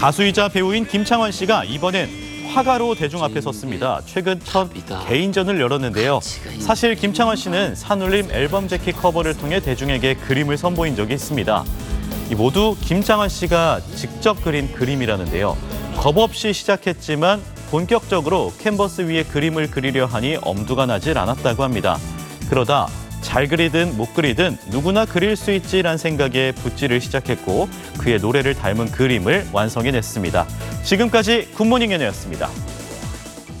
가수이자 배우인 김창완 씨가 이번엔 화가로 대중 앞에 섰습니다. 최근 첫 개인전을 열었는데요. 사실 김창완 씨는 산울림 앨범 재킷 커버를 통해 대중에게 그림을 선보인 적이 있습니다. 이 모두 김창완 씨가 직접 그린 그림이라는데요. 겁 없이 시작했지만 본격적으로 캔버스 위에 그림을 그리려 하니 엄두가 나질 않았다고 합니다. 그러다 잘 그리든 못 그리든 누구나 그릴 수 있지란 생각에 붓질을 시작했고 그의 노래를 닮은 그림을 완성해냈습니다. 지금까지 굿모닝 연예였습니다.